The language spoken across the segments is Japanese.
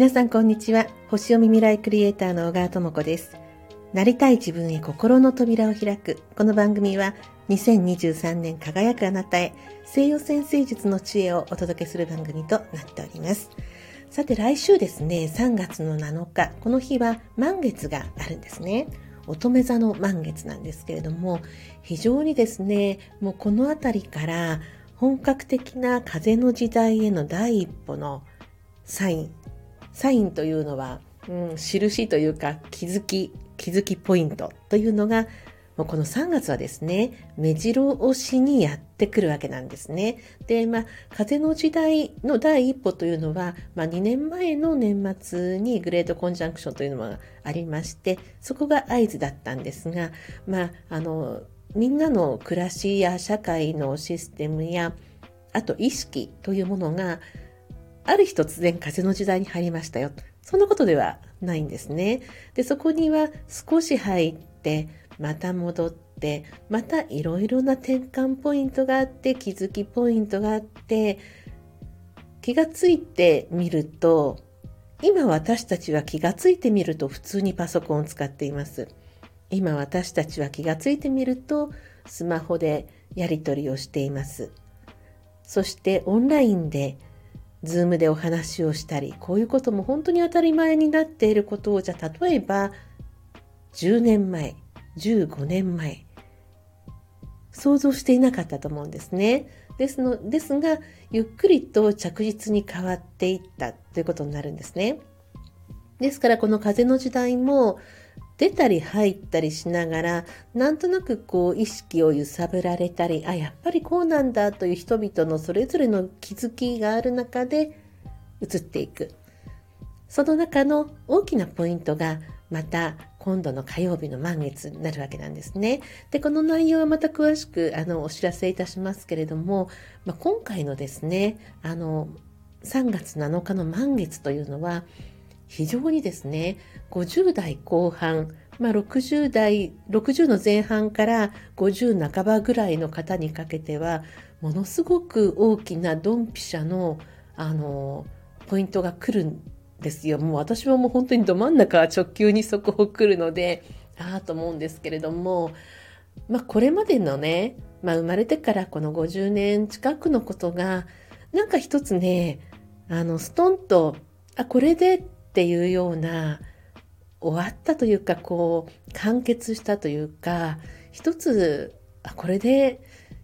皆さんこんにちは。星読み未来クリエイターの小川智子です。なりたい自分へ心の扉を開く。この番組は2023年輝くあなたへ西洋先生術の知恵をお届けする番組となっております。さて来週ですね、3月の7日、この日は満月があるんですね。乙女座の満月なんですけれども、非常にですね、もうこの辺りから本格的な風の時代への第一歩のサインサインというのは、うん、印というか気づき、気づきポイントというのが、もうこの3月はですね、目白押しにやってくるわけなんですね。で、まあ、風の時代の第一歩というのは、まあ、2年前の年末にグレートコンジャンクションというのがありまして、そこが合図だったんですが、まあ、あの、みんなの暮らしや社会のシステムや、あと意識というものがある日突然風の時代に入りましたよ。そんなことではないんですね。で、そこには少し入って、また戻って、またいろいろな転換ポイントがあって、気づきポイントがあって、気がついてみると、今私たちは気がついてみると普通にパソコンを使っています。今私たちは気がついてみるとスマホでやり取りをしています。そしてオンラインでズームでお話をしたり、こういうことも本当に当たり前になっていることを、じゃあ例えば、10年前、15年前、想像していなかったと思うんですね。ですの、ですが、ゆっくりと着実に変わっていったということになるんですね。ですから、この風の時代も、出たり入ったりしながら、なんとなくこう意識を揺さぶられたり、あ、やっぱりこうなんだという人々のそれぞれの気づきがある中で移っていく。その中の大きなポイントがまた今度の火曜日の満月になるわけなんですね。で、この内容はまた詳しくあのお知らせいたしますけれども、まあ、今回のですね、あの、3月7日の満月というのは、非常にですね、50代後半、まあ、60代、60の前半から50半ばぐらいの方にかけては、ものすごく大きなドンピシャの、あの、ポイントが来るんですよ。もう私はもう本当にど真ん中直球にそこを来るので、ああと思うんですけれども、まあこれまでのね、まあ生まれてからこの50年近くのことが、なんか一つね、あの、ストンと、あ、これでっていうような終わったというかこう完結したというか一つあこれで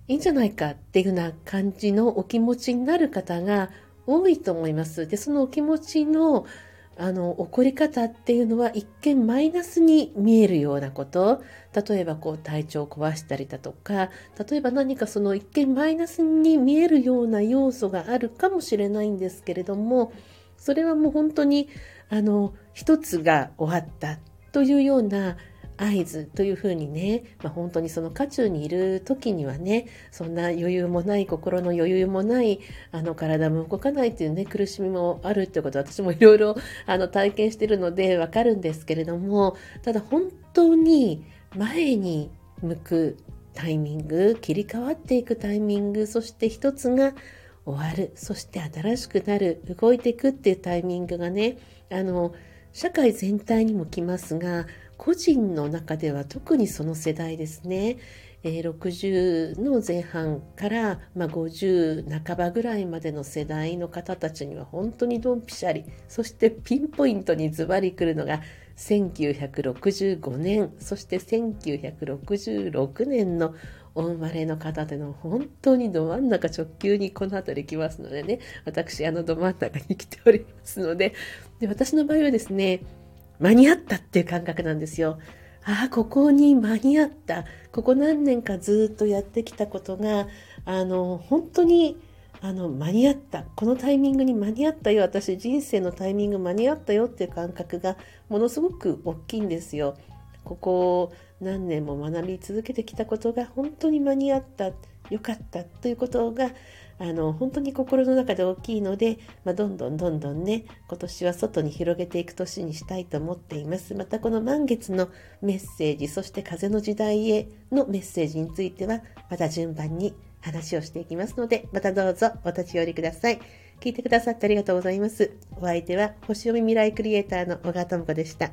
いいんじゃないかっていうような感じのお気持ちになる方が多いと思います。でそのお気持ちのあの起こり方っていうのは一見マイナスに見えるようなこと例えばこう体調を壊したりだとか例えば何かその一見マイナスに見えるような要素があるかもしれないんですけれどもそれはもう本当にあの一つが終わったというような合図というふうにね、まあ、本当にその渦中にいる時にはねそんな余裕もない心の余裕もないあの体も動かないというね苦しみもあるってこと私もいろいろあの体験しているのでわかるんですけれどもただ本当に前に向くタイミング切り替わっていくタイミングそして一つが終わる。そして新しくなる。動いていくっていうタイミングがねあの社会全体にも来ますが個人の中では特にその世代ですね、えー、60の前半から、まあ、50半ばぐらいまでの世代の方たちには本当にドンピシャリ。そしてピンポイントにズバリ来るのが1965年。そして1966年のお生まれの方での本当にど真ん中直球にこの辺り来ますのでね、私あのど真ん中に来ておりますので、で私の場合はですね、間に合ったっていう感覚なんですよ。ああ、ここに間に合った。ここ何年かずっとやってきたことが、あの、本当に、あの、間に合った。このタイミングに間に合ったよ。私、人生のタイミング間に合ったよっていう感覚が、ものすごく大きいんですよ。ここ何年も学び続けてきたことが本当に間に合ったよかったということがあの本当に心の中で大きいので、まあ、どんどんどんどんね今年は外に広げていく年にしたいと思っていますまたこの満月のメッセージそして風の時代へのメッセージについてはまた順番に話をしていきますのでまたどうぞお立ち寄りください聞いてくださってありがとうございます。お相手は、星読み未来クリエイターの小川智子でした。